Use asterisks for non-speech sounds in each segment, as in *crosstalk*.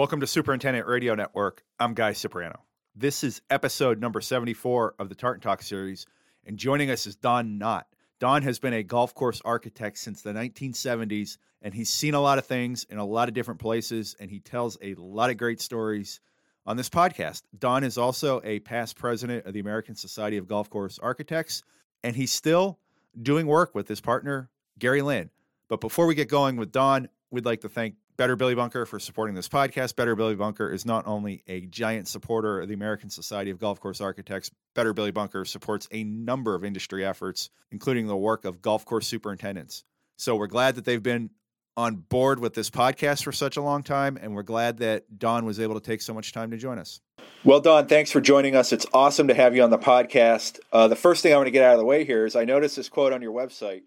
Welcome to Superintendent Radio Network. I'm Guy Cipriano. This is episode number 74 of the Tartan Talk series, and joining us is Don Knott. Don has been a golf course architect since the 1970s, and he's seen a lot of things in a lot of different places, and he tells a lot of great stories on this podcast. Don is also a past president of the American Society of Golf Course Architects, and he's still doing work with his partner, Gary Lynn. But before we get going with Don, we'd like to thank Better Billy Bunker for supporting this podcast. Better Billy Bunker is not only a giant supporter of the American Society of Golf Course Architects, Better Billy Bunker supports a number of industry efforts, including the work of golf course superintendents. So we're glad that they've been on board with this podcast for such a long time, and we're glad that Don was able to take so much time to join us. Well, Don, thanks for joining us. It's awesome to have you on the podcast. Uh, the first thing I want to get out of the way here is I noticed this quote on your website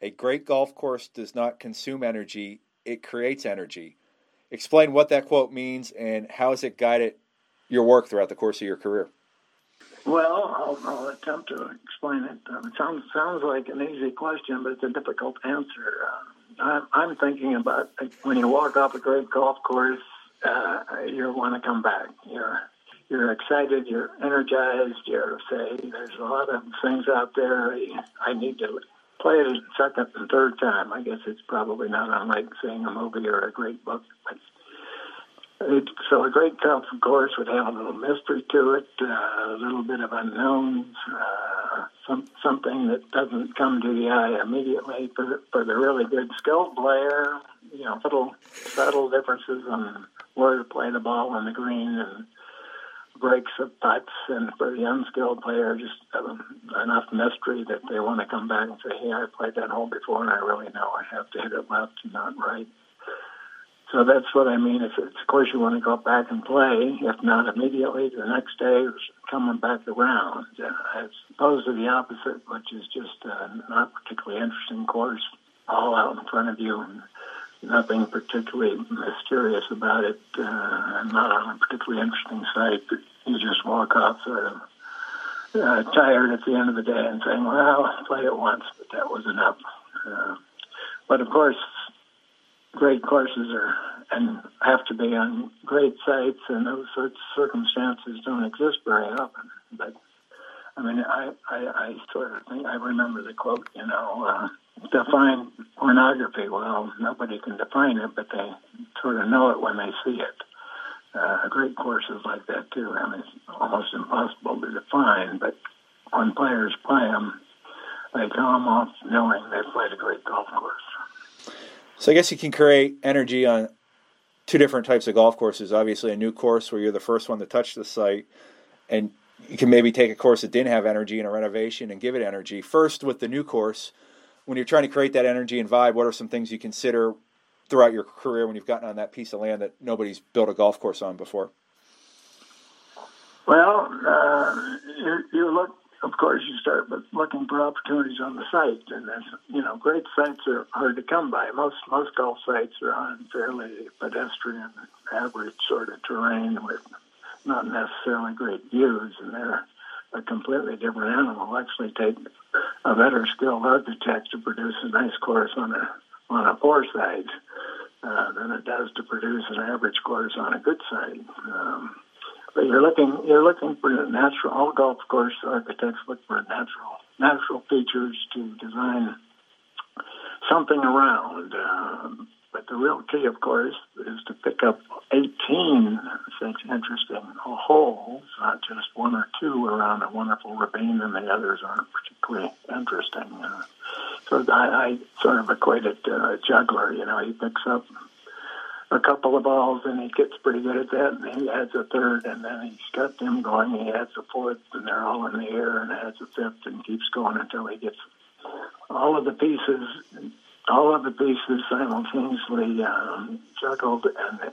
A great golf course does not consume energy, it creates energy. Explain what that quote means and how has it guided your work throughout the course of your career? Well, I'll, I'll attempt to explain it. Um, it sounds sounds like an easy question, but it's a difficult answer. Uh, I'm, I'm thinking about when you walk off a great golf course, uh, you want to come back. You're you're excited, you're energized, you're say there's a lot of things out there I need to play it a second and third time. I guess it's probably not unlike seeing a movie or a great book. But it, so a great golf course would have a little mystery to it, uh, a little bit of unknowns, uh, some, something that doesn't come to the eye immediately. For, for the really good skilled player, you know, little subtle differences on where to play the ball on the green and breaks of putts, and for the unskilled player, just um, enough mystery that they want to come back and say, "Hey, I played that hole before, and I really know I have to hit it left and not right." So that's what I mean. If it's, of course you want to go back and play, if not immediately, the next day coming back around, uh, as opposed to the opposite, which is just uh, not particularly interesting course, all out in front of you. And, nothing particularly mysterious about it. Uh, not on a particularly interesting site. You just walk off sort of uh, tired at the end of the day and saying, "Well, I played it once, but that was enough." Uh, but of course, great courses are and have to be on great sites, and those sorts of circumstances don't exist very often. But I mean, I, I, I sort of think I remember the quote, you know, uh, define pornography. Well, nobody can define it, but they sort of know it when they see it. Uh, great courses like that too. I mean, it's almost impossible to define, but when players play them, they come off knowing they've played a great golf course. So I guess you can create energy on two different types of golf courses. Obviously, a new course where you're the first one to touch the site, and you can maybe take a course that didn't have energy in a renovation and give it energy. First, with the new course, when you're trying to create that energy and vibe, what are some things you consider throughout your career when you've gotten on that piece of land that nobody's built a golf course on before? Well, uh, you, you, look, of course, you start with looking for opportunities on the site, and that's, you know, great sites are hard to come by. Most most golf sites are on fairly pedestrian, average sort of terrain with not necessarily great views, and they're a completely different animal. Actually, take a better skilled architect to produce a nice course on a on a poor site uh, than it does to produce an average course on a good site. Um, but you're looking you're looking for natural. All golf course architects look for natural natural features to design something around. Um, but the real key, of course, is to pick up 18 such interesting holes, not just one or two around a wonderful ravine, and the others aren't particularly interesting. Uh, so I, I sort of equate it to a juggler. You know, he picks up a couple of balls and he gets pretty good at that, and he adds a third, and then he's got them going. He adds a fourth, and they're all in the air, and adds a fifth, and keeps going until he gets all of the pieces all of the pieces simultaneously um, juggled and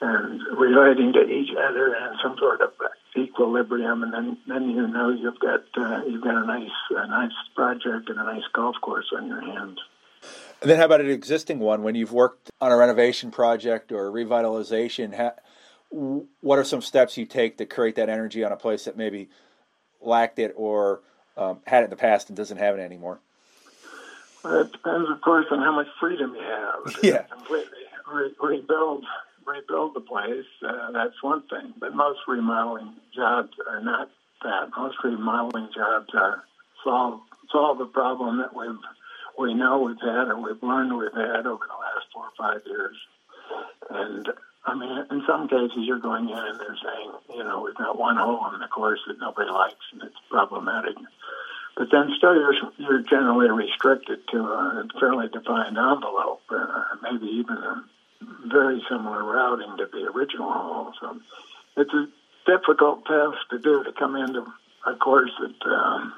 and relating to each other in some sort of equilibrium, and then then you know you've got uh, you've got a nice a nice project and a nice golf course on your hands. And then, how about an existing one? When you've worked on a renovation project or revitalization, ha- what are some steps you take to create that energy on a place that maybe lacked it or um, had it in the past and doesn't have it anymore? Well, it depends, of course, on how much freedom you have. Yeah. Completely re- rebuild rebuild the place, uh, that's one thing. But most remodeling jobs are not that. Most remodeling jobs are solve solve the problem that we've we know we've had or we've learned we've had over the last four or five years. And I mean, in some cases, you're going in and they're saying, you know, we've got one hole in the course that nobody likes and it's problematic. But then you're, you're generally restricted to a fairly defined envelope, uh, maybe even a very similar routing to the original hole. So it's a difficult task to do to come into a course that um,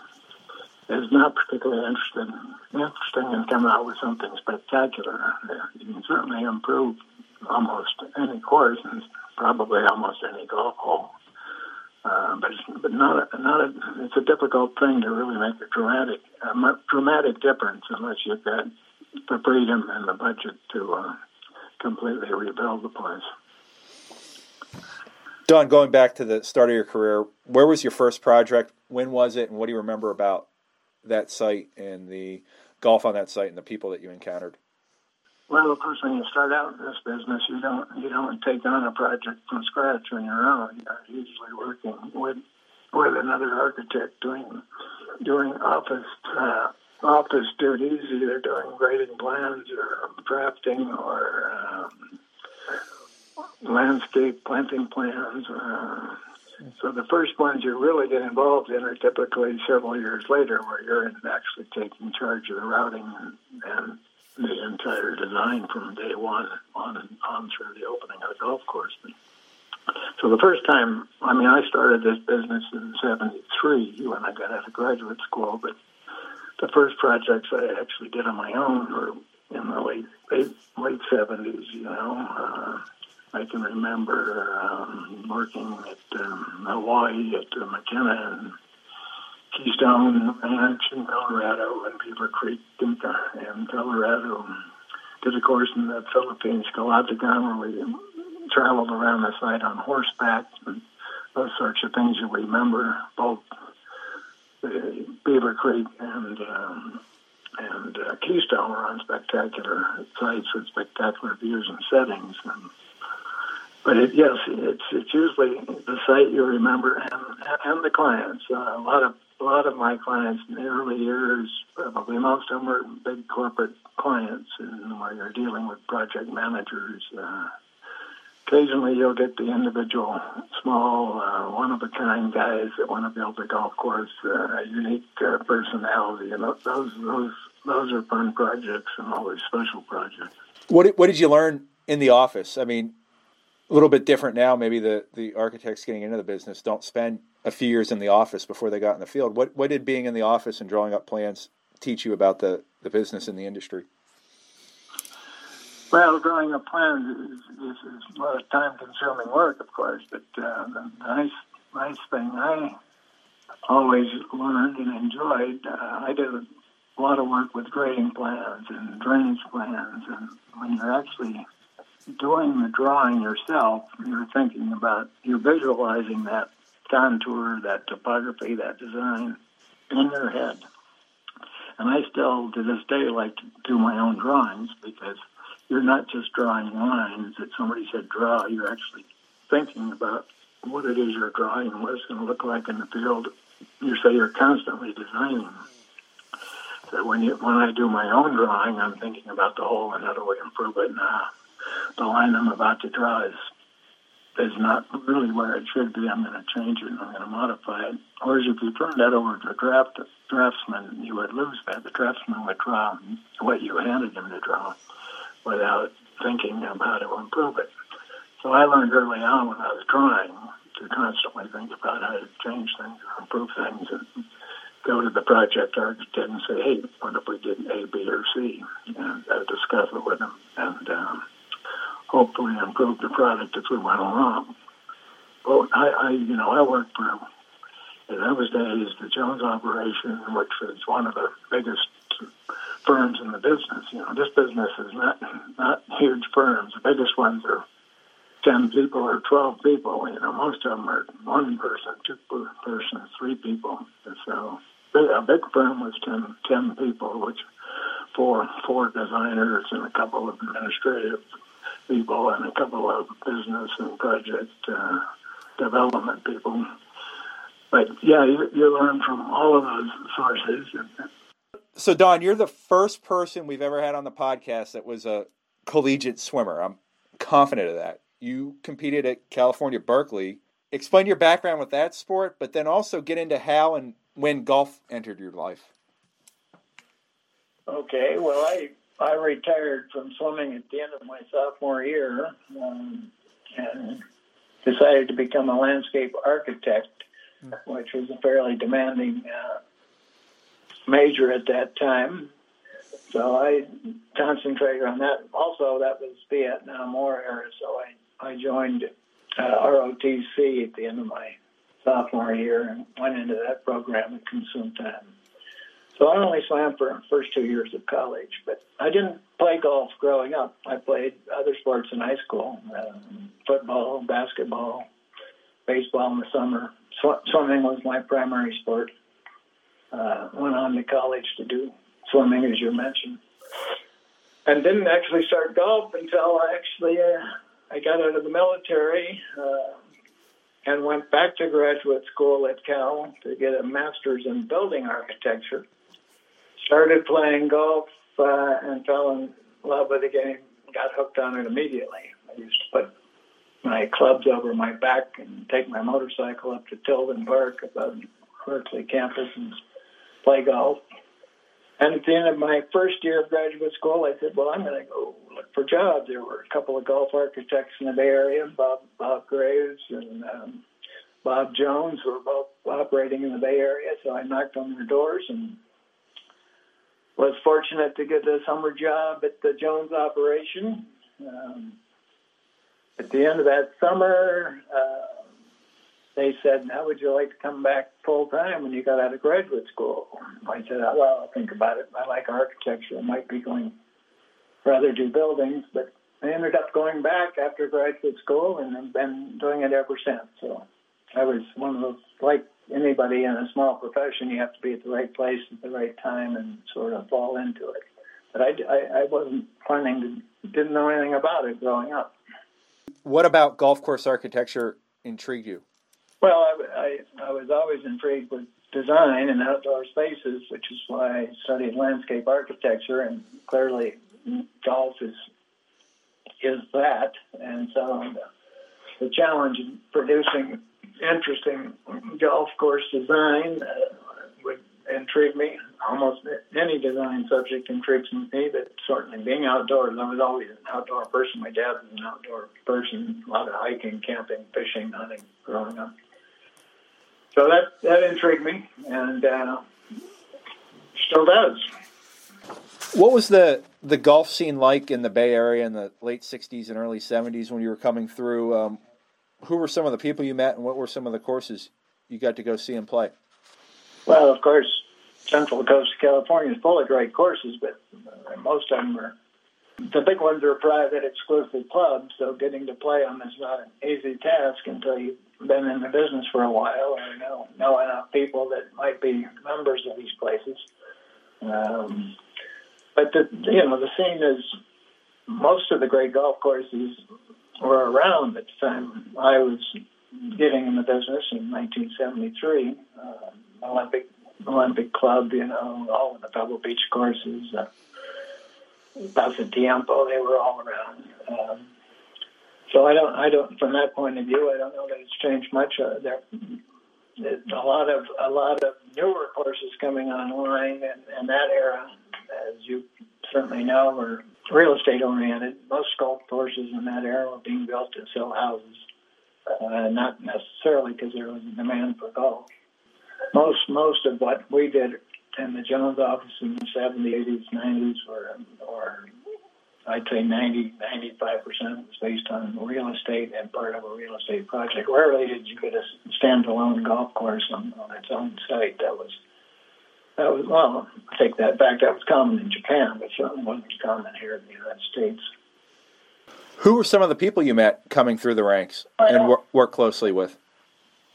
is not particularly interested, interesting and come out with something spectacular. You can certainly improve almost any course and probably almost any golf hole. Uh, but it's, but not a, not a, it's a difficult thing to really make a dramatic a dramatic difference unless you've got the freedom and the budget to uh, completely rebuild the place. Don, going back to the start of your career, where was your first project? When was it, and what do you remember about that site and the golf on that site and the people that you encountered? Well, of course, when you start out in this business, you don't you don't take on a project from scratch on your own. You're usually working with with another architect doing doing office uh, office duties, either doing grading plans or drafting or um, landscape planting plans. Uh, so the first ones you really get involved in are typically several years later, where you're actually taking charge of the routing and, and the entire design from day one on and on through the opening of the golf course. So the first time, I mean, I started this business in '73 when I got out of graduate school, but the first projects I actually did on my own were in the late late, late '70s. You know, uh, I can remember um, working at um, Hawaii at uh, Makena and Keystone Ranch in Colorado and Beaver Creek in, in Colorado. Did a course in the Philippines, Calatagan, where we traveled around the site on horseback and those sorts of things you remember. Both Beaver Creek and um, and uh, Keystone were on spectacular sites with spectacular views and settings. And, but it, yes, it's it's usually the site you remember and and the clients. Uh, a lot of lot of my clients in the early years, probably most of them were big corporate clients, and where you're dealing with project managers. Uh, occasionally, you'll get the individual, small, uh, one-of-a-kind guys that want to build a golf course, uh, a unique uh, personality, and those those those are fun projects and always special projects. What what did you learn in the office? I mean, a little bit different now. Maybe the the architects getting into the business don't spend a few years in the office before they got in the field. What what did being in the office and drawing up plans teach you about the, the business and the industry? Well, drawing up plans is, is, is a lot of time consuming work, of course, but uh, the nice nice thing I always learned and enjoyed, uh, I did a lot of work with grading plans and drainage plans, and when you're actually doing the drawing yourself, you're thinking about, you're visualizing that contour, that topography, that design in their head. And I still, to this day, like to do my own drawings because you're not just drawing lines that somebody said draw. You're actually thinking about what it is you're drawing and what it's going to look like in the field. You say you're constantly designing. So when you when I do my own drawing, I'm thinking about the whole and how do we improve it. Now, uh, the line I'm about to draw is is not really where it should be. I'm going to change it and I'm going to modify it. Whereas if you turned that over to a draft draftsman, you would lose that. The draftsman would draw what you handed him to draw without thinking of how to improve it. So I learned early on when I was drawing to constantly think about how to change things or improve things and go to the project architect and say, hey, what if we did A, B, or C? And uh, discuss it with them. And um, hopefully improve the product if we went along. Well, I, I you know, I worked for in those days the Jones operation, which was one of the biggest firms in the business. You know, this business is not not huge firms. The biggest ones are ten people or twelve people. You know, most of them are one person, two person, three people. So a big firm was 10, 10 people, which four four designers and a couple of administrative people and a couple of business and project uh, development people. But yeah, you, you learn from all of those sources. So, Don, you're the first person we've ever had on the podcast that was a collegiate swimmer. I'm confident of that. You competed at California Berkeley. Explain your background with that sport, but then also get into how and when golf entered your life. Okay, well, I I retired from swimming at the end of my sophomore year um, and decided to become a landscape architect, mm. which was a fairly demanding uh, major at that time. So I concentrated on that. Also, that was Vietnam War era, so I, I joined uh, ROTC at the end of my sophomore year and went into that program at consumed time. So I only swam for the first two years of college, but I didn't play golf growing up. I played other sports in high school, um, football, basketball, baseball in the summer. Sw- swimming was my primary sport. Uh, went on to college to do swimming, as you mentioned, and didn't actually start golf until I actually uh, I got out of the military. Uh, and went back to graduate school at Cal to get a master's in building architecture started playing golf uh, and fell in love with the game. Got hooked on it immediately. I used to put my clubs over my back and take my motorcycle up to Tilden Park above Berkeley campus and play golf. And at the end of my first year of graduate school, I said, "Well, I'm going to go look for jobs." There were a couple of golf architects in the Bay Area, Bob Bob Graves and um, Bob Jones, who were both operating in the Bay Area. So I knocked on their doors and was fortunate to get a summer job at the Jones operation. Um, at the end of that summer, uh, they said, "How would you like to come back full time when you got out of graduate school?" I said, oh, "Well, I'll think about it. I like architecture. I might be going rather do buildings, but I ended up going back after graduate school and have been doing it ever since. So I was one of those like anybody in a small profession, you have to be at the right place at the right time and sort of fall into it. But I, I, I wasn't planning to, didn't know anything about it growing up. What about golf course architecture intrigued you? Well, I, I, I was always intrigued with design and outdoor spaces, which is why I studied landscape architecture, and clearly golf is is that. And so the challenge in producing interesting golf course design uh, would intrigue me. Almost any design subject intrigues me, but certainly being outdoors, I was always an outdoor person. My dad was an outdoor person, a lot of hiking, camping, fishing, hunting growing up. So that, that intrigued me and uh, still does. What was the the golf scene like in the Bay Area in the late '60s and early '70s when you were coming through? Um, who were some of the people you met, and what were some of the courses you got to go see and play? Well, of course, Central Coast of California is full of great courses, but most of them are the big ones are private, exclusive clubs. So getting to play them is not an easy task until you've been in the business for a while or know know enough people that might be members of these places. Um, but the you know the scene is most of the great golf courses were around at the time I was getting in the business in 1973. Uh, Olympic Olympic Club, you know, all of the Pebble Beach courses, uh, Pasatiempo, they were all around. Um, so I don't, I don't, from that point of view, I don't know that it's changed much. Uh, there, a lot of a lot of newer courses coming online in, in that era, as you certainly know, were real estate oriented. Most golf courses in that era were being built to sell houses, uh, not necessarily because there was a demand for golf. Most most of what we did in the Jones office in the 70s, 80s, 90s, or, or I'd say 90, 95 percent was based on real estate and part of a real estate project. Rarely did you get a standalone golf course on, on its own site. That was that was well, I take that back. That was common in Japan, but certainly wasn't common here in the United States. Who were some of the people you met coming through the ranks and wor- work closely with?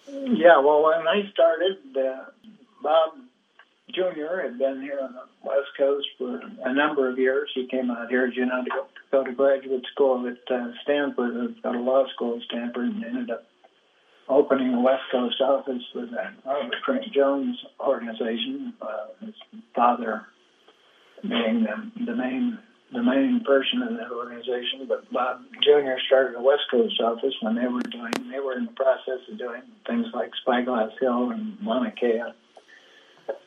Yeah, well, when I started, uh, Bob Jr. had been here on the West Coast for a number of years. He came out here, you know, to go, go to graduate school at uh, Stanford, got a law school at Stanford, and ended up opening a West Coast office with the Robert Trent Jones organization. Uh, his father being the, the main the main person in that organization, but Bob Jr. started a West Coast office when they were doing they were in the process of doing things like Spyglass Hill and Mauna Kea.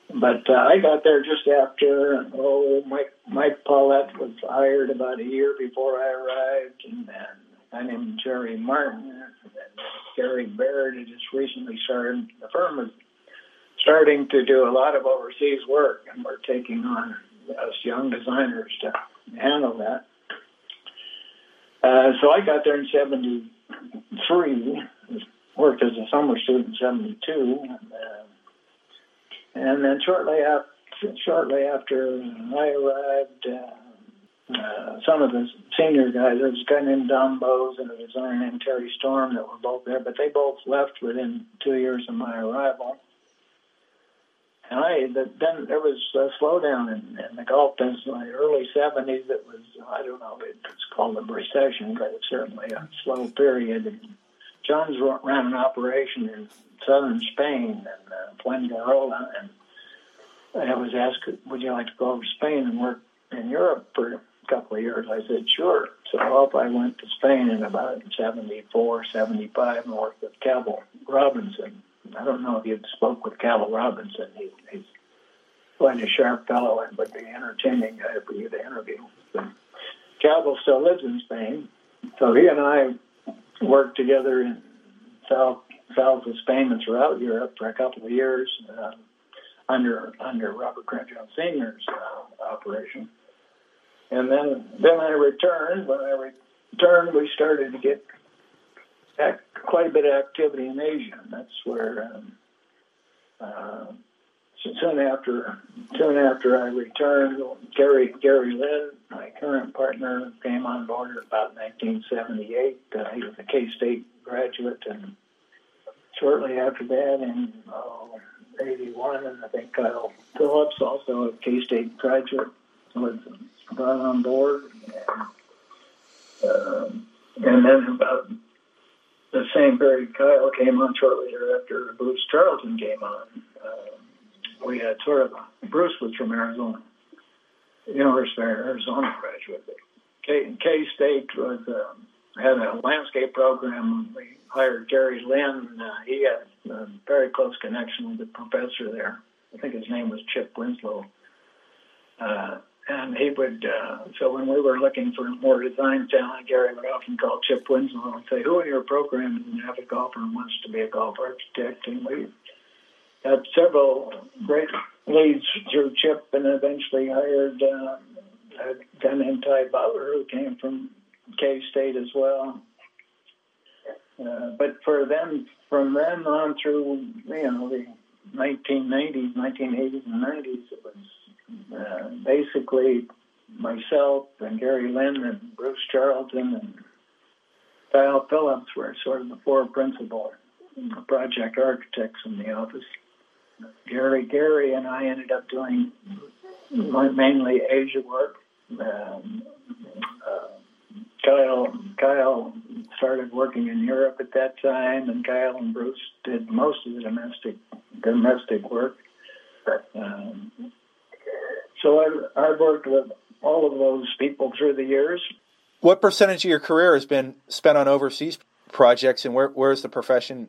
But uh, I got there just after oh Mike Mike Poellot was hired about a year before I arrived, and then a guy named Jerry Martin and Gary Baird had just recently started. The firm was starting to do a lot of overseas work, and we're taking on us young designers to handle that. Uh, so I got there in 73, worked as a summer student in 72. Uh, and then shortly after, shortly after I arrived, uh, uh, some of the senior guys, there was a guy named Don Bose and a designer named Terry Storm that were both there, but they both left within two years of my arrival. And I then there was a slowdown in, in the Gulf business in the early 70s. It was, I don't know, it's called a recession, but it's certainly a slow period. And Jones ran an operation in southern Spain and uh, Fuengirola. And I was asked, would you like to go over to Spain and work in Europe for couple of years? I said, sure. So off I went to Spain in about 74, 75 and worked with Cabell Robinson I don't know if you spoke with Cabell Robinson. He, he's quite a sharp fellow and would be entertaining guy for you to interview. Cabell still lives in Spain, so he and I worked together in south south of Spain and throughout Europe for a couple of years uh, under under Robert Jones Senior's uh, operation. And then then I returned. When I returned, we started to get quite a bit of activity in Asia. That's where um, uh, soon after soon after I returned, Gary Gary Lynn, my current partner, came on board about 1978. Uh, he was a K State graduate, and shortly after that, in uh, 81, and I think Kyle Phillips, also a K State graduate, was brought on board. And, uh, and then about the same period, Kyle came on shortly thereafter. Bruce Charlton came on. Uh, we had sort of a, Bruce was from Arizona, University of Arizona graduate. K, K State was um, had a landscape program. We hired Gary Lynn. Uh, he had a very close connection with the professor there. I think his name was Chip Winslow. Uh, and he would, uh, so when we were looking for more design talent, Gary would often call Chip Winslow and say, Who in your program an avid golfer and wants to be a golf architect? And we had several great leads through Chip and eventually hired uh, a guy named Ty Butler who came from K State as well. Uh, but for them, from then on through, you know, the 1990s, 1980s, and 90s, it was uh, basically myself and Gary Lynn and Bruce Charlton and Kyle Phillips were sort of the four principal project architects in the office. Gary, Gary, and I ended up doing mainly Asia work. Um, uh, Kyle, Kyle started working in Europe at that time, and Kyle and Bruce did most of the domestic domestic work. Um, so I've, I've worked with all of those people through the years. What percentage of your career has been spent on overseas projects, and where, where's the profession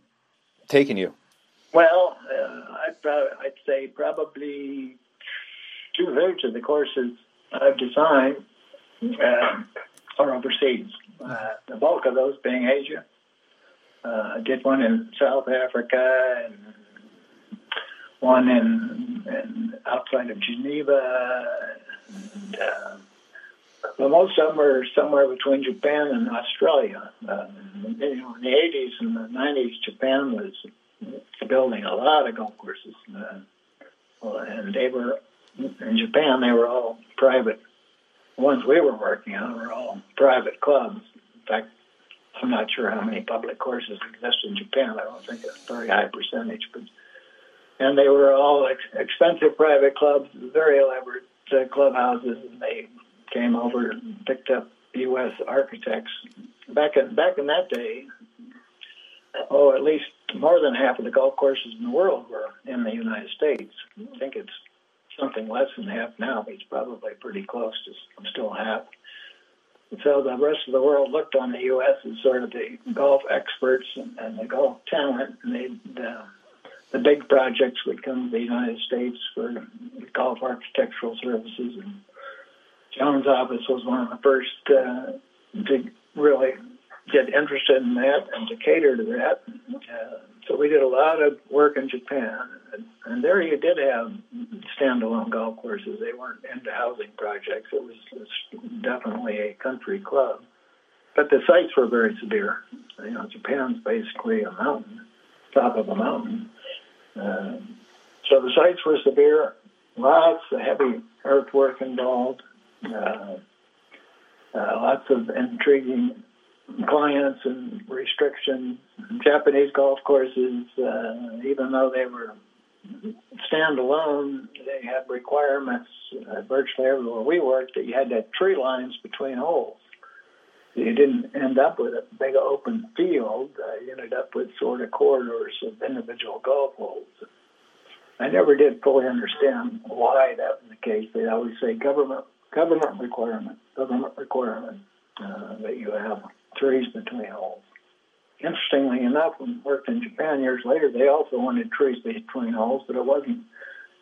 taken you? Well, uh, I'd, I'd say probably two thirds of the courses I've designed uh, are overseas. Uh, the bulk of those being Asia. Uh, I did one in South Africa and one in, in outside of Geneva. And, uh, but most of them are somewhere between Japan and Australia. Uh, you in the 80s and the 90s, Japan was building a lot of golf courses. Uh, and they were, in Japan, they were all private. The ones we were working on were all private clubs. In fact, I'm not sure how many public courses exist in Japan. I don't think it's a very high percentage, but and they were all ex- expensive private clubs, very elaborate uh, clubhouses, and they came over and picked up U.S. architects. Back in back in that day, oh, at least more than half of the golf courses in the world were in the United States. I think it's something less than half now, but it's probably pretty close to still half. So the rest of the world looked on the U.S. as sort of the golf experts and, and the golf talent, and they uh, the big projects would come to the United States for golf architectural services. And Jones office was one of the first uh, to really get interested in that and to cater to that. Uh, so we did a lot of work in Japan, and, there you did have standalone golf courses. They weren't into housing projects. It was definitely a country club, but the sites were very severe. You know, Japan's basically a mountain, top of a mountain. Uh, so the sites were severe. Lots of heavy earthwork involved. Uh, uh, lots of intriguing clients and restrictions. Japanese golf courses, uh, even though they were standalone, they had requirements uh, virtually everywhere we worked that you had to have tree lines between holes. You didn't end up with a big open field. Uh, you ended up with sort of corridors of individual golf holes. I never did fully understand why that was the case. They always say government government requirement, government requirement uh, that you have trees between holes. Interestingly enough, when I worked in Japan years later, they also wanted trees between holes, but it wasn't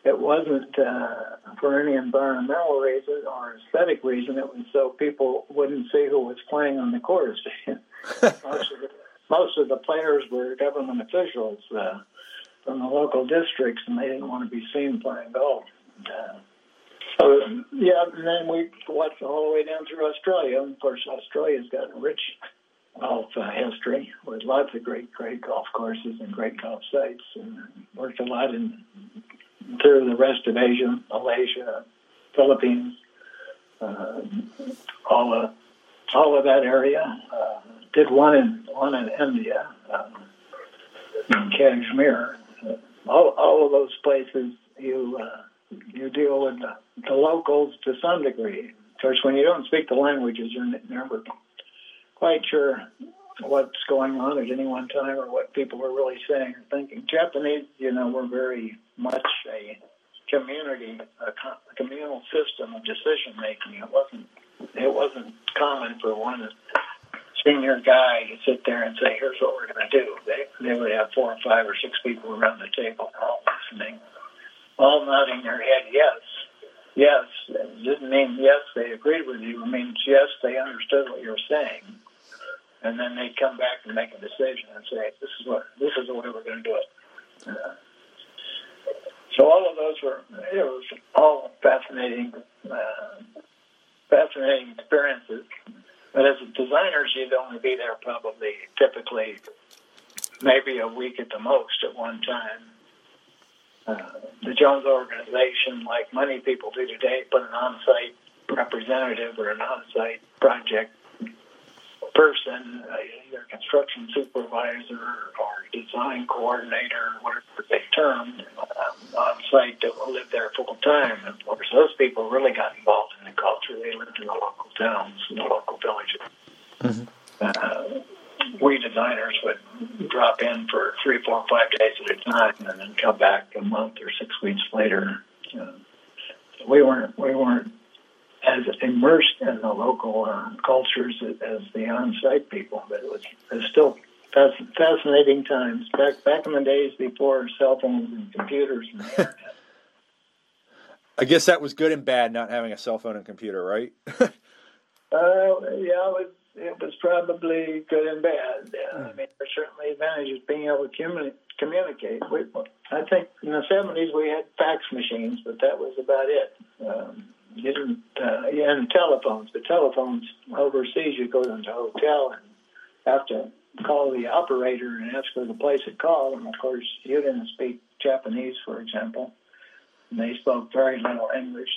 it wasn't uh, for any environmental reason or aesthetic reason. It was so people wouldn't see who was playing on the course. *laughs* most, of the, most of the players were government officials uh, from the local districts, and they didn't want to be seen playing golf. Uh, so yeah, and then we watched all the way down through Australia. And of course, Australia's got a rich golf uh, history with lots of great, great golf courses and great golf sites. And worked a lot in through the rest of Asia, Malaysia, Philippines, uh, all of all of that area. Uh, did one in one in India, uh, in Kashmir. all all of those places you. Uh, you deal with the, the locals to some degree. Of course, when you don't speak the languages, you're never quite sure what's going on at any one time or what people are really saying or thinking. Japanese, you know, were very much a community, a, a communal system of decision making. It wasn't, it wasn't common for one senior guy to sit there and say, "Here's what we're going to do." They they would have four or five or six people around the table all listening all nodding their head yes. Yes. It didn't mean yes, they agreed with you. It means yes, they understood what you were saying. And then they'd come back and make a decision and say, this is what, this is the way we're going to do it. Uh, so all of those were, it was all fascinating, uh, fascinating experiences. But as designers, you'd only be there probably, typically, maybe a week at the most at one time the Jones organization, like many people do today, put an on-site representative or an on-site project person, uh, either construction supervisor or design coordinator, whatever they term, um, on site that will live there full time. And of course, those people really got involved in the culture. They lived in the local towns, in the local villages. Mm-hmm. Uh, we designers would drop in for three, four, five days at a time, and then come back a month or six weeks later. Uh, so we weren't we weren't as immersed in the local uh, cultures as the on-site people, but it was, it was still fascinating times back back in the days before cell phones and computers. And *laughs* *laughs* I guess that was good and bad not having a cell phone and computer, right? *laughs* uh, yeah, it was it was probably good and bad. I hmm. mean, there's certainly advantages being able to communi- communicate. We, I think in the 70s we had fax machines, but that was about it. Um, you didn't, uh, had telephones, but telephones overseas, you go to a hotel and have to call the operator and ask for the place to call. And of course, you didn't speak Japanese, for example. And they spoke very little English.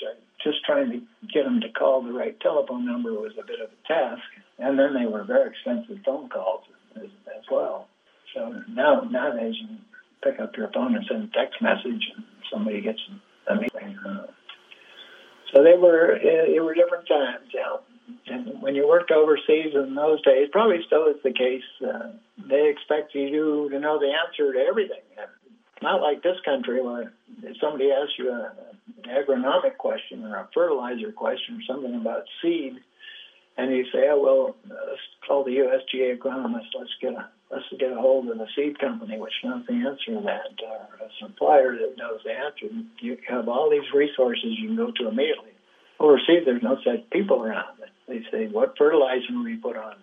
Just trying to get them to call the right telephone number was a bit of a task and then they were very expensive phone calls as, as well. So now nowadays you pick up your phone and send a text message, and somebody gets a meeting. Uh, so they were it were different times, yeah. And when you worked overseas in those days, probably still is the case. Uh, they expect you to know the answer to everything. Not like this country where if somebody asks you an agronomic question or a fertilizer question or something about seed, and you say, "Oh well, let's call the USGA agronomist. Let's get a let's get a hold of the seed company which knows the answer to that, or a supplier that knows the answer." You have all these resources you can go to immediately. Overseas, there's no such people around. They say, "What fertilizer do we put on?"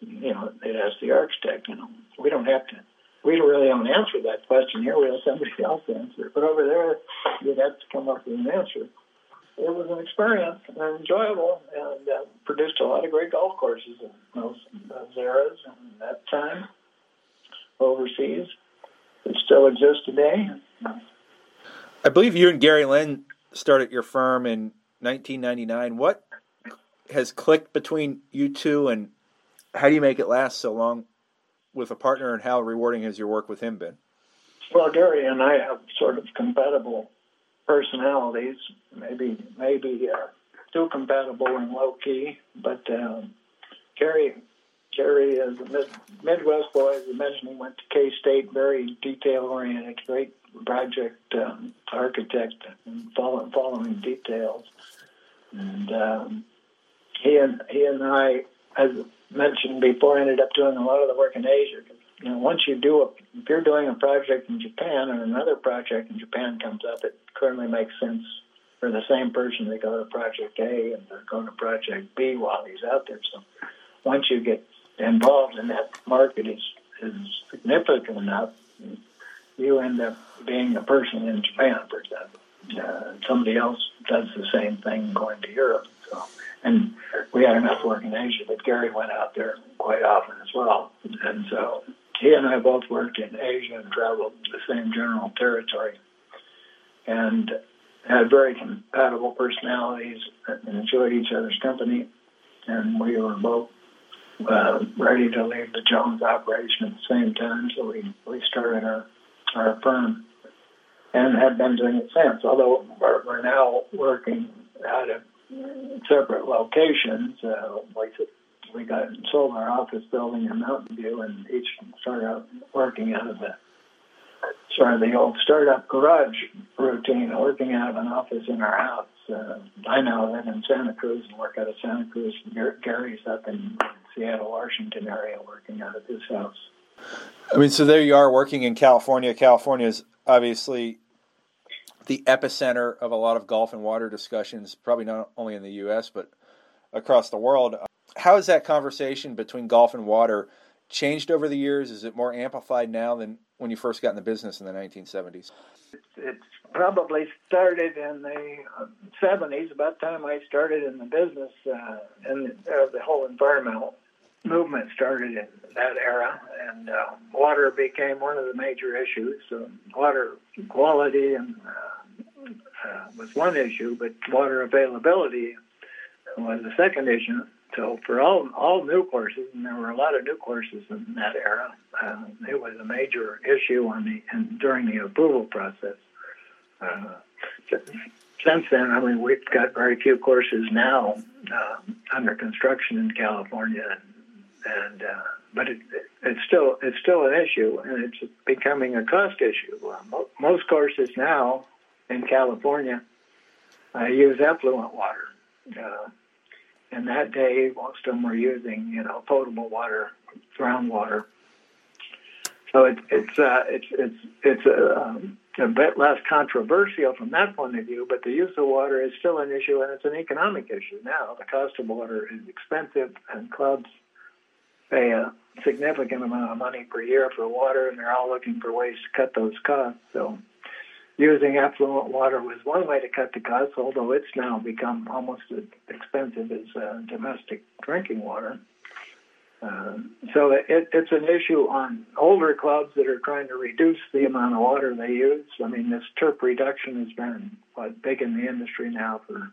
You know, they'd ask the architect. You know, we don't have to. We really don't answer that question here. We have somebody *laughs* else answer. But over there, you'd have to come up with an answer it was an experience and enjoyable and uh, produced a lot of great golf courses in those, those eras and that time overseas. It still exists today. I believe you and Gary Lynn started your firm in 1999. What has clicked between you two, and how do you make it last so long with a partner, and how rewarding has your work with him been? Well, Gary and I have sort of compatible personalities, maybe maybe uh, too compatible and low key. But um, Gary Gary is a mid, Midwest boy. As I mentioned, he went to K State, very detail oriented, great project um, architect, and following, following details. And um, he and he and I, as mentioned before, ended up doing a lot of the work in Asia you know, once you do a, if you're doing a project in Japan and another project in Japan comes up, it clearly makes sense for the same person to go to project A and they're going to project B while he's out there. So once you get involved in that market is is significant enough, you end up being a person in Japan, for example. Uh, somebody else does the same thing going to Europe. So, and we had enough work in Asia that Gary went out there quite often as well. And so he and I both worked in Asia and traveled the same general territory and had very compatible personalities and enjoyed each other's company. And we were both uh, ready to leave the Jones operation at the same time, so we, we started our, our firm and have been doing it since. Although we're, we're now working out of separate locations, uh, we got sold our office building in Mountain View, and each started out working out of the sort of the old startup garage routine, working out of an office in our house. Uh, I now live in Santa Cruz and work out of Santa Cruz. Gary's up in Seattle, Washington area, working out of his house. I mean, so there you are working in California. California is obviously the epicenter of a lot of golf and water discussions, probably not only in the U.S., but across the world how has that conversation between golf and water changed over the years? Is it more amplified now than when you first got in the business in the 1970s? It probably started in the 70s, about the time I started in the business, uh, and uh, the whole environmental movement started in that era, and uh, water became one of the major issues. So water quality and uh, uh, was one issue, but water availability was the second issue. So for all all new courses, and there were a lot of new courses in that era, uh, it was a major issue on the and during the approval process. Uh, since then, I mean, we've got very few courses now uh, under construction in California, and, and uh, but it, it's still it's still an issue, and it's becoming a cost issue. Uh, most courses now in California uh, use effluent water. Uh, and that day, most of them were using, you know, potable water, groundwater. So it, it's uh, it's it's it's a, um, a bit less controversial from that point of view, but the use of water is still an issue, and it's an economic issue now. The cost of water is expensive, and clubs pay a significant amount of money per year for water, and they're all looking for ways to cut those costs. So using effluent water was one way to cut the costs, although it's now become almost as expensive as uh, domestic drinking water. Uh, so it, it's an issue on older clubs that are trying to reduce the amount of water they use. I mean, this turf reduction has been what, big in the industry now for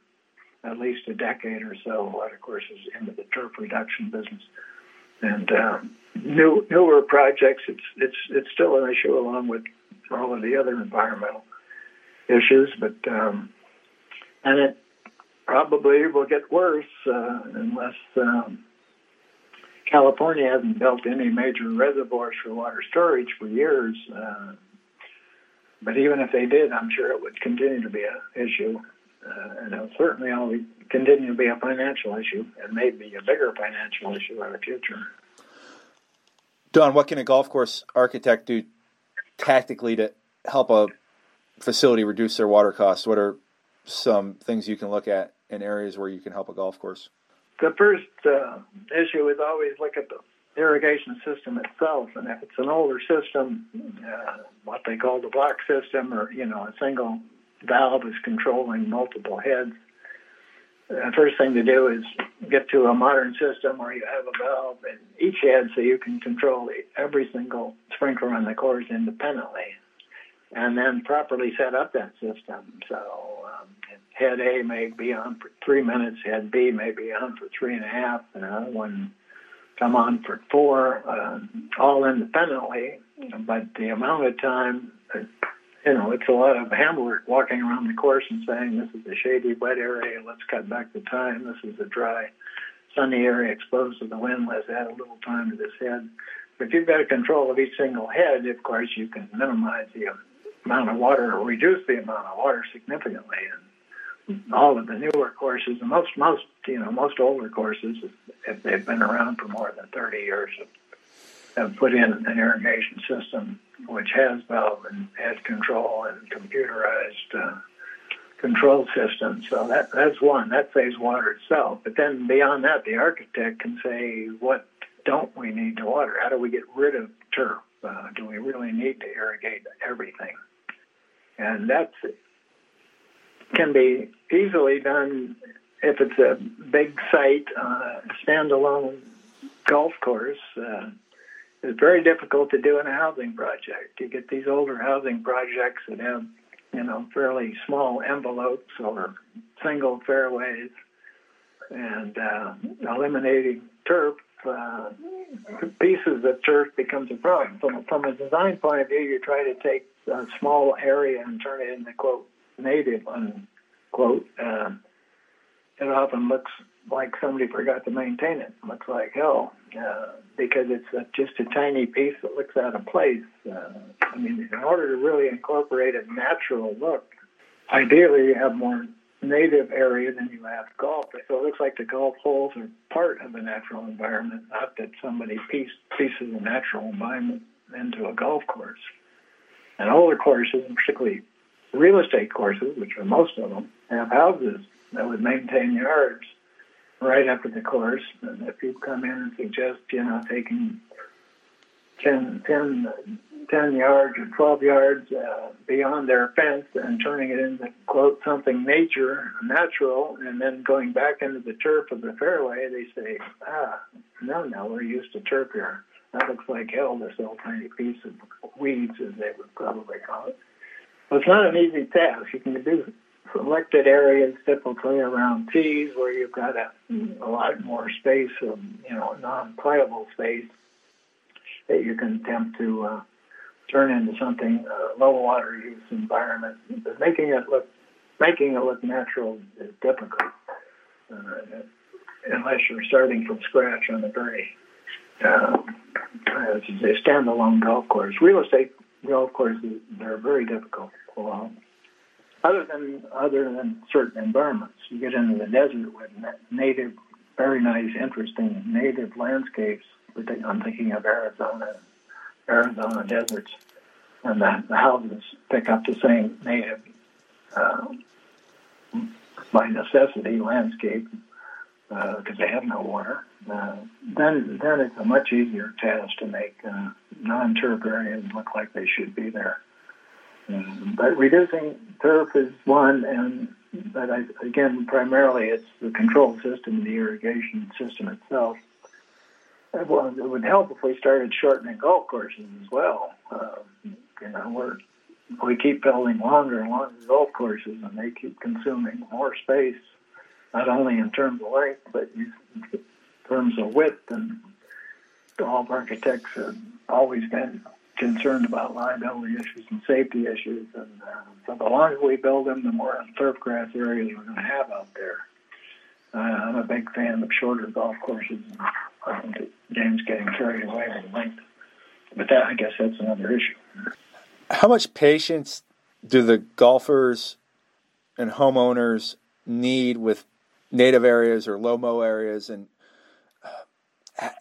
at least a decade or so. Lot of courses into the turf reduction business, and um, new newer projects. It's it's it's still an issue along with all of the other environmental issues. But um, and it probably will get worse uh, unless um, California hasn't built any major reservoirs for water storage for years. Uh, but even if they did, I'm sure it would continue to be an issue. Uh, and it'll certainly always continue to be a financial issue and maybe a bigger financial issue in the future. Don, what can a golf course architect do tactically to help a facility reduce their water costs? What are some things you can look at in areas where you can help a golf course? The first uh, issue is always look at the irrigation system itself, and if it's an older system, uh, what they call the block system, or you know, a single valve is controlling multiple heads. The first thing to do is get to a modern system where you have a valve in each head so you can control every single sprinkler on the course independently and then properly set up that system. So um, head A may be on for three minutes, head B may be on for three and a half, and another one come on for four, uh, all independently. But the amount of time, you know, it's a lot of handwork walking around the course and saying, this is a shady, wet area, let's cut back the time. This is a dry, sunny area exposed to the wind, let's add a little time to this head. But if you've got a control of each single head, of course, you can minimize the amount of water or reduce the amount of water significantly. And all of the newer courses, and most most you know most older courses, if they've been around for more than 30 years, have put in an irrigation system which has valve and head control and computerized uh, control system. So that that's one that saves water itself. But then beyond that, the architect can say what don't we need to water? How do we get rid of turf? Uh, do we really need to irrigate everything? And that can be easily done if it's a big site, uh, standalone golf course. Uh, it's very difficult to do in a housing project. You get these older housing projects that have, you know, fairly small envelopes or single fairways, and uh, eliminating turf uh, pieces of turf becomes a problem. From, from a design point of view, you try to take a small area and turn it into quote native unquote. Uh, it often looks like somebody forgot to maintain it. looks like hell uh, because it's a, just a tiny piece that looks out of place. Uh, I mean, in order to really incorporate a natural look, ideally you have more native area than you have golf. So it looks like the golf holes are part of the natural environment, not that somebody pieced pieces of the natural environment into a golf course. And older courses, particularly real estate courses, which are most of them, have houses that would maintain yards right after the course. And if you come in and suggest, you know, taking 10, 10, 10 yards or 12 yards uh, beyond their fence and turning it into, quote, something nature, natural, and then going back into the turf of the fairway, they say, ah, no, no, we're used to turf here. That looks like hell, this little tiny piece of weeds, as they would probably call it. But it's not an easy task. You can do selected areas typically around tees where you've got a, a lot more space, of, you know, non-playable space that you can attempt to uh, turn into something uh, low water use environment. But making it look making it look natural is difficult uh, unless you're starting from scratch on a very uh, as a standalone golf course. Real estate golf courses they're very difficult off. Other than other than certain environments, you get into the desert with native, very nice, interesting native landscapes I'm thinking of Arizona, Arizona deserts, and the, the houses pick up the same native, uh, by necessity, landscape because uh, they have no water. Uh, then, then it's a much easier task to make uh, non-turf areas look like they should be there. Um, but reducing turf is one, and but I, again, primarily it's the control system, the irrigation system itself well, it would help if we started shortening golf courses as well. Uh, you know, we're we keep building longer and longer golf courses, and they keep consuming more space, not only in terms of length, but in terms of width. And golf architects have always been concerned about liability issues and safety issues. And uh, so the longer we build them, the more turf grass areas we're going to have out there. Uh, I'm a big fan of shorter golf courses. Think the game's getting carried away with length. But that, I guess, that's another issue. How much patience do the golfers and homeowners need with native areas or low mow areas, and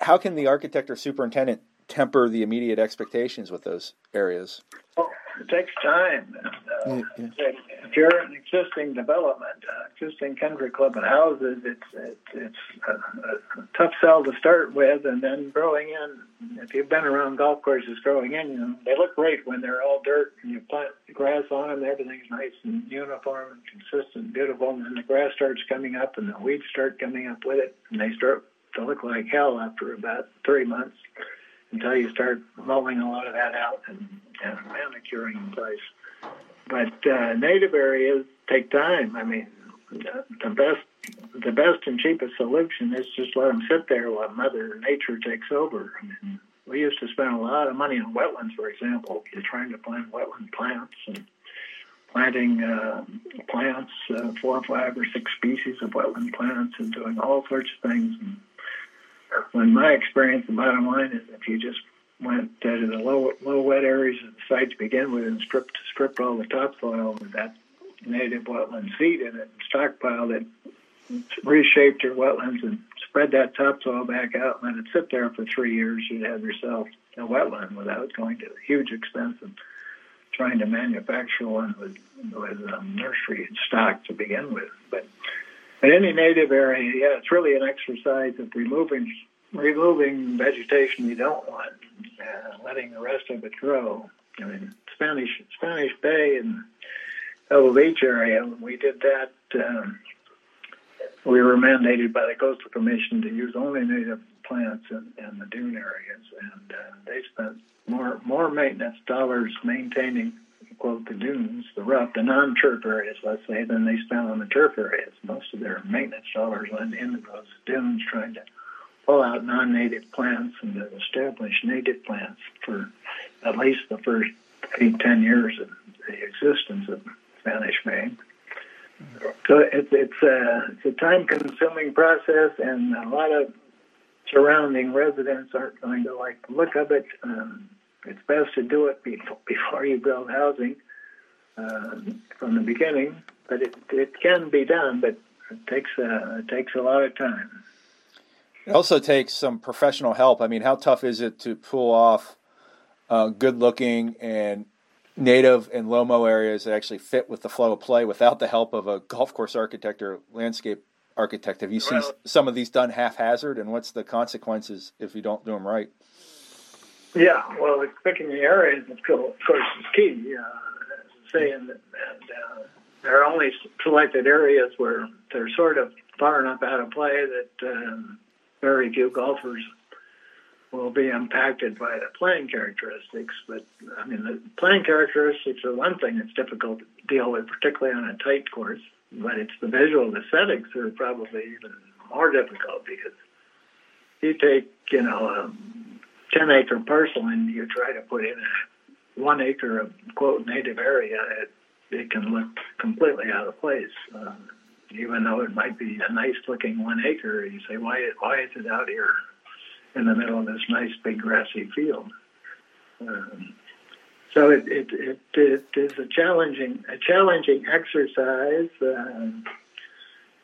how can the architect or superintendent temper the immediate expectations with those areas? Well, it takes time. And, uh, yeah, yeah. If you're an existing development, uh, existing country club and houses, it's it's, it's a, a, tough sell to start with, and then growing in. If you've been around golf courses growing in, you know they look great when they're all dirt and you plant grass on them. Everything's nice and uniform and consistent, beautiful. And then the grass starts coming up, and the weeds start coming up with it, and they start to look like hell after about three months until you start mowing a lot of that out and, and manicuring in place. But uh, native areas take time. I mean, the best the best and cheapest solution is just let them sit there while Mother Nature takes over. I mean, we used to spend a lot of money on wetlands, for example. Trying to plant wetland plants and planting uh, plants, uh, four or five or six species of wetland plants, and doing all sorts of things. And when my experience, the bottom line is if you just went to the low low wet areas of the site to begin with and stripped stripped all the topsoil with that native wetland seed in it and stockpiled it, reshaped your wetlands and spread that topsoil back out and let it sit there for three years, you'd have yourself a wetland without going to huge expense of trying to manufacture one with with um, nursery stock to begin with. But in any native area, yeah, it's really an exercise of removing removing vegetation you don't want, uh, letting the rest of it grow. I mean, Spanish Spanish Bay and Pebble Beach area, we did that. Um, we were mandated by the Coastal Commission to use only native plants in, in the dune areas, and uh, they spent more more maintenance dollars maintaining quote the dunes, the rough, the non-turf areas, let's say, than they spent on the turf areas. Most of their maintenance dollars went into those dunes, trying to pull out non-native plants and to establish native plants for at least the first eight, ten years of the existence of Spanish Main. So it's it's a it's a time-consuming process, and a lot of surrounding residents aren't going to like the look of it. Um, it's best to do it before you build housing uh, from the beginning, but it, it can be done, but it takes a, it takes a lot of time. It also takes some professional help. I mean, how tough is it to pull off uh, good looking and native and low mow areas that actually fit with the flow of play without the help of a golf course architect or landscape architect? Have you seen well, some of these done haphazard, and what's the consequences if you don't do them right? Yeah, well, picking the areas, of course, is key. Uh, saying that, and uh, there are only selected areas where they're sort of far enough out of play that um, very few golfers will be impacted by the playing characteristics. But I mean, the playing characteristics are one thing that's difficult to deal with, particularly on a tight course. But it's the visual aesthetics that are probably even more difficult because you take, you know, um, 10 acre parcel and you try to put in a one acre of quote native area, it, it can look completely out of place. Um, even though it might be a nice looking one acre, you say, why, why is it out here in the middle of this nice big grassy field? Um, so it, it, it, it is a challenging, a challenging exercise. Um,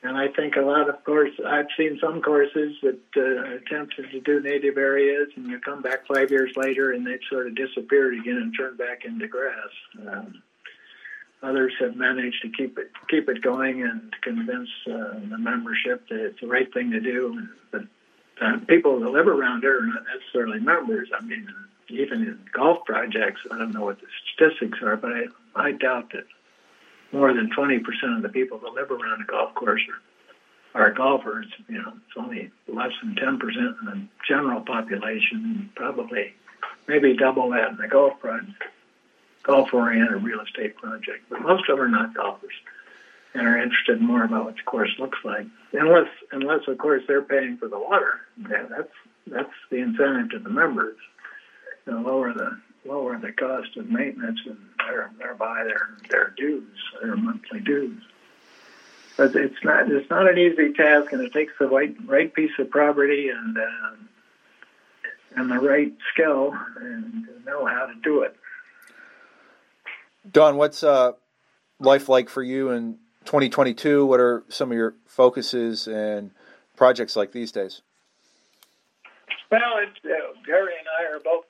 and I think a lot of course I've seen some courses that uh, attempted to do native areas, and you come back five years later, and they've sort of disappeared again and turned back into grass. Um, others have managed to keep it keep it going and convince uh, the membership that it's the right thing to do. But uh, people that live around there are not necessarily members. I mean, even in golf projects, I don't know what the statistics are, but I, I doubt that more than 20% of the people that live around a golf course are, are golfers. You know, it's only less than 10% of the general population, probably maybe double that in the golf project, golf-oriented real estate project. But most of them are not golfers and are interested more about what the course looks like. Unless, unless of course, they're paying for the water. Yeah, that's that's the incentive to the members. Know, lower the lower the cost of maintenance and thereby their their dues, their monthly dues. But it's not it's not an easy task, and it takes the right right piece of property and uh, and the right skill and know how to do it. Don, what's uh, life like for you in 2022? What are some of your focuses and projects like these days? Well, it's, uh, Gary and I are both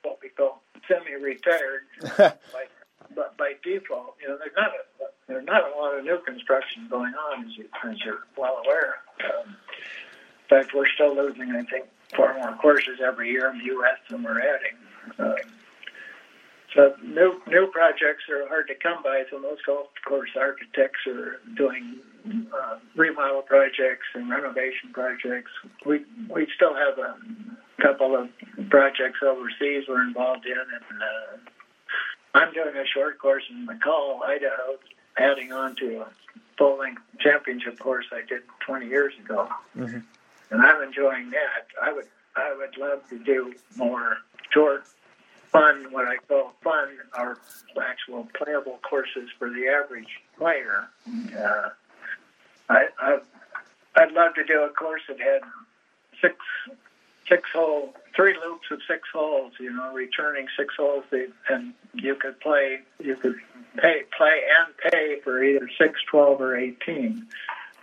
what we call semi-retired *laughs* by, by default. You know, there's not a there's not a lot of new construction going on, as, you, as you're well aware. Um, in fact, we're still losing, I think, four more courses every year in the U.S. than we're adding. Um, so new new projects are hard to come by. So most golf course architects are doing uh, remodel projects and renovation projects. We we still have a couple of projects overseas we're involved in, and uh, I'm doing a short course in McCall, Idaho, adding on to a full length championship course I did 20 years ago, mm-hmm. and I'm enjoying that. I would I would love to do more short fun, what I call fun, are actual playable courses for the average player. Uh, I, I, I'd love to do a course that had six six hole, three loops of six holes. You know, returning six holes, and you could play, you could pay, play and pay for either six, twelve, or eighteen,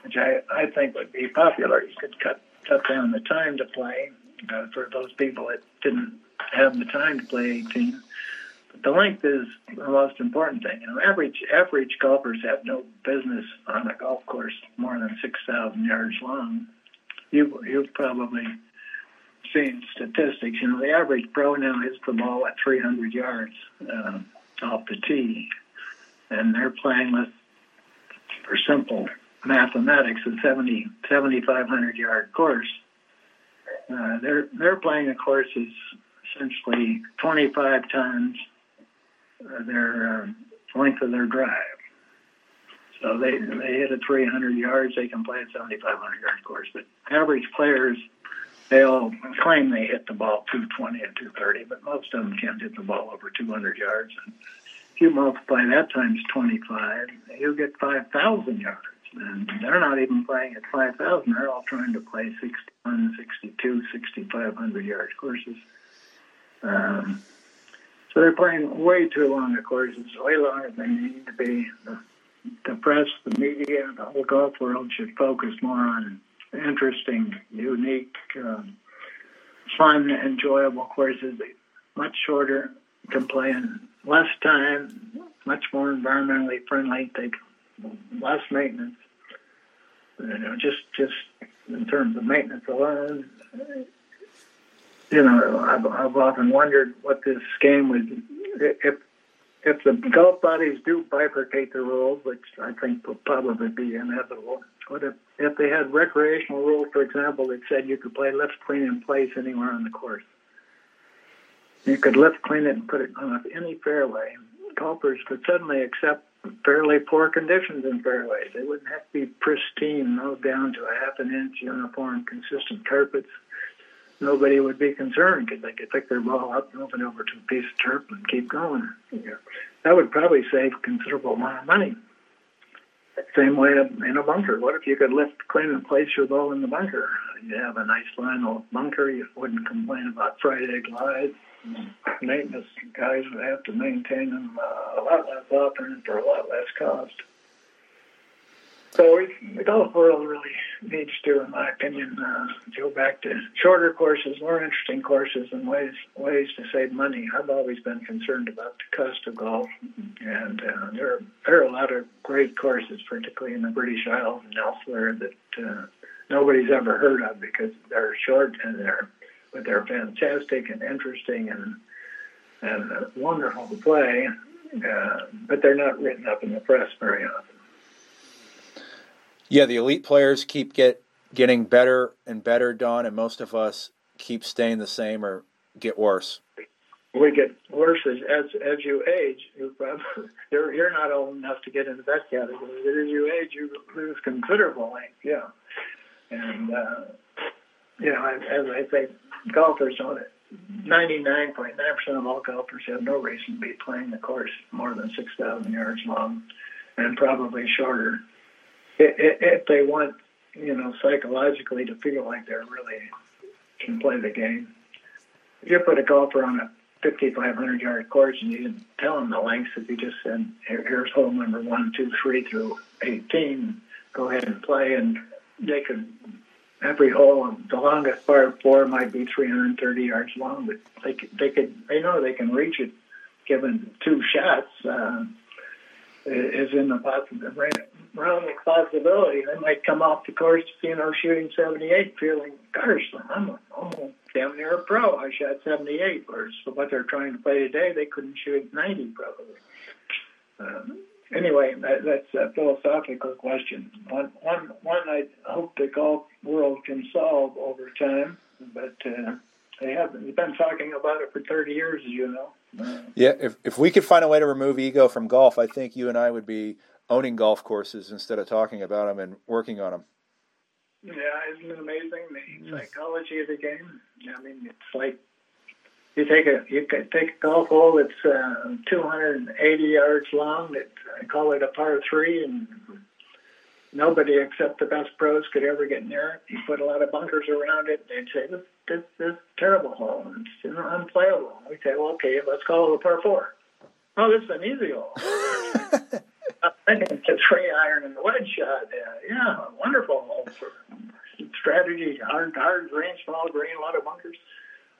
which I I think would be popular. You could cut cut down the time to play uh, for those people that didn't have the time to play 18. But the length is the most important thing. You know, average average golfers have no business on a golf course more than 6,000 yards long. You you've probably seen statistics. You know, the average pro now hits the ball at 300 yards uh, off the tee, and they're playing with, for simple mathematics, a 70 7,500 yard course. Uh, they're they're playing a course is essentially 25 times uh, their uh, length of their drive. So they they hit a 300 yards, they can play a 7,500 yard course. But average players, they'll claim they hit the ball 220 and 230, but most of them can't hit the ball over 200 yards. And if you multiply that times 25, you get 5,000 yards. And they're not even playing at 5,000. They're all trying to play 61, 62, 6,500 yard courses. Um, so they're playing way too long of courses, way longer than they need to be. The, the press, the media, the whole golf world should focus more on interesting, unique, um, fun, enjoyable courses. Much shorter, can play in less time, much more environmentally friendly, take less maintenance. You know, just just in terms of maintenance alone, you know, I've, I've often wondered what this game would if if the golf bodies do bifurcate the rules, which I think will probably be inevitable. What if if they had recreational rules, for example, that said you could play lift, clean, and place anywhere on the course? You could lift, clean it, and put it on any fairway. Golfers could suddenly accept fairly poor conditions in fairways. They wouldn't have to be pristine, no down to a half an inch uniform, consistent carpets nobody would be concerned because they could pick their ball up, move it over to a piece of turf, and keep going. Yeah. That would probably save considerable amount of money. Same way in a bunker. What if you could lift, clean, and place your ball in the bunker? You have a nice Lionel bunker. You wouldn't complain about fried egg lies. Maintenance guys would have to maintain them uh, a lot less often and for a lot less cost. So the golf world really needs to, in my opinion, uh, go back to shorter courses, more interesting courses, and ways ways to save money. I've always been concerned about the cost of golf, and uh, there are, there are a lot of great courses, particularly in the British Isles and elsewhere, that uh, nobody's ever heard of because they're short and they're but they're fantastic and interesting and and wonderful to play, uh, but they're not written up in the press very often. Yeah, the elite players keep get getting better and better, Don, and most of us keep staying the same or get worse. We get worse as as, as you age. You probably, *laughs* you're you're not old enough to get into that category. But as you age, you lose considerable length. Yeah, and uh, you know, as I say, golfers don't 99.9% of all golfers have no reason to be playing the course more than 6,000 yards long and probably shorter if they want, you know, psychologically to feel like they're really can play the game. If you put a golfer on a 5,500 yard course and you didn't tell them the lengths, if you just said, here's hole number one, two, three through 18, go ahead and play, and they could every hole, the longest par four might be 330 yards long, but they could, they could, they know they can reach it given two shots. Uh, is in the possibility, of possibility. They might come off the course, you know, shooting 78, feeling, gosh, I'm almost damn near a pro. I shot 78. Whereas what they're trying to play today, they couldn't shoot 90 probably. Um, anyway, that, that's a philosophical question. One, one, one I hope the golf world can solve over time, but uh, they haven't. They've been talking about it for 30 years, as you know. Yeah, if if we could find a way to remove ego from golf, I think you and I would be owning golf courses instead of talking about them and working on them. Yeah, isn't it amazing the psychology of the game? I mean, it's like you take a you take a golf hole that's uh, 280 yards long. That I call it a par three, and nobody except the best pros could ever get near it. You put a lot of bunkers around it. And they'd say this this this terrible hole. It's you know, unplayable. We say, well, okay, let's call it a par four. Oh, this is an easy hole. *laughs* I think it's a three iron and the wedge shot. Uh, yeah, wonderful strategy. Hard, hard green, small green, a lot of bunkers.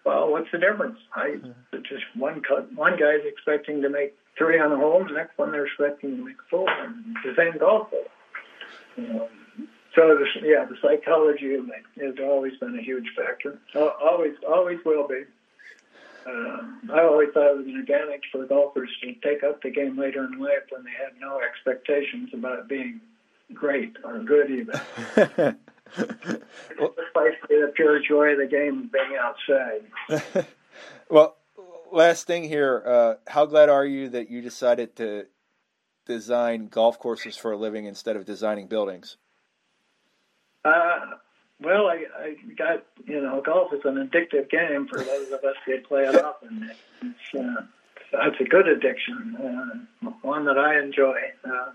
Well, what's the difference? I just one cut. One guy's expecting to make three on the hole, the next one they're expecting to make four. And the same golf hole. So the, yeah, the psychology of it has always been a huge factor. Always, always will be. Uh, I always thought it was an advantage for golfers to take up the game later in life when they had no expectations about it being great or good even. well, basically the pure joy of the game being outside. *laughs* well, last thing here, uh, how glad are you that you decided to design golf courses for a living instead of designing buildings? Uh, well, I, I got you know, golf is an addictive game for those of us that play it often. It's uh, it's a good addiction, uh, one that I enjoy. Uh,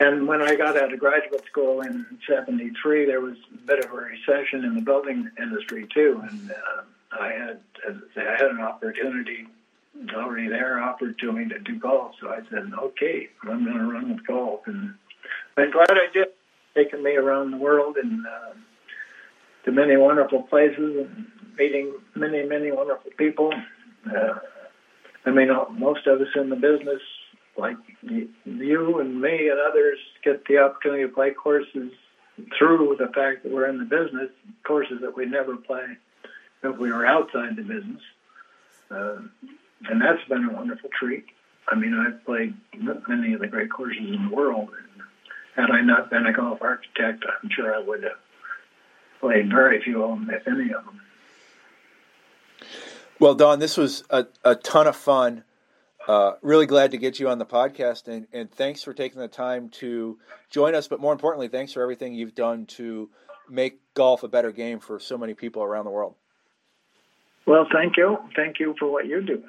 and when I got out of graduate school in '73, there was a bit of a recession in the building industry too, and uh, I had I had an opportunity already there offered to me to do golf, so I said, "Okay, I'm going to run with golf," and I'm glad I did. Taking me around the world and uh, to many wonderful places and meeting many, many wonderful people. Uh, I mean, most of us in the business, like you and me and others, get the opportunity to play courses through the fact that we're in the business, courses that we never play if we were outside the business. Uh, and that's been a wonderful treat. I mean, I've played many of the great courses in the world. And had I not been a golf architect, I'm sure I would have played very few of them, if any of them. Well, Don, this was a, a ton of fun. Uh, really glad to get you on the podcast, and, and thanks for taking the time to join us. But more importantly, thanks for everything you've done to make golf a better game for so many people around the world. Well, thank you. Thank you for what you do.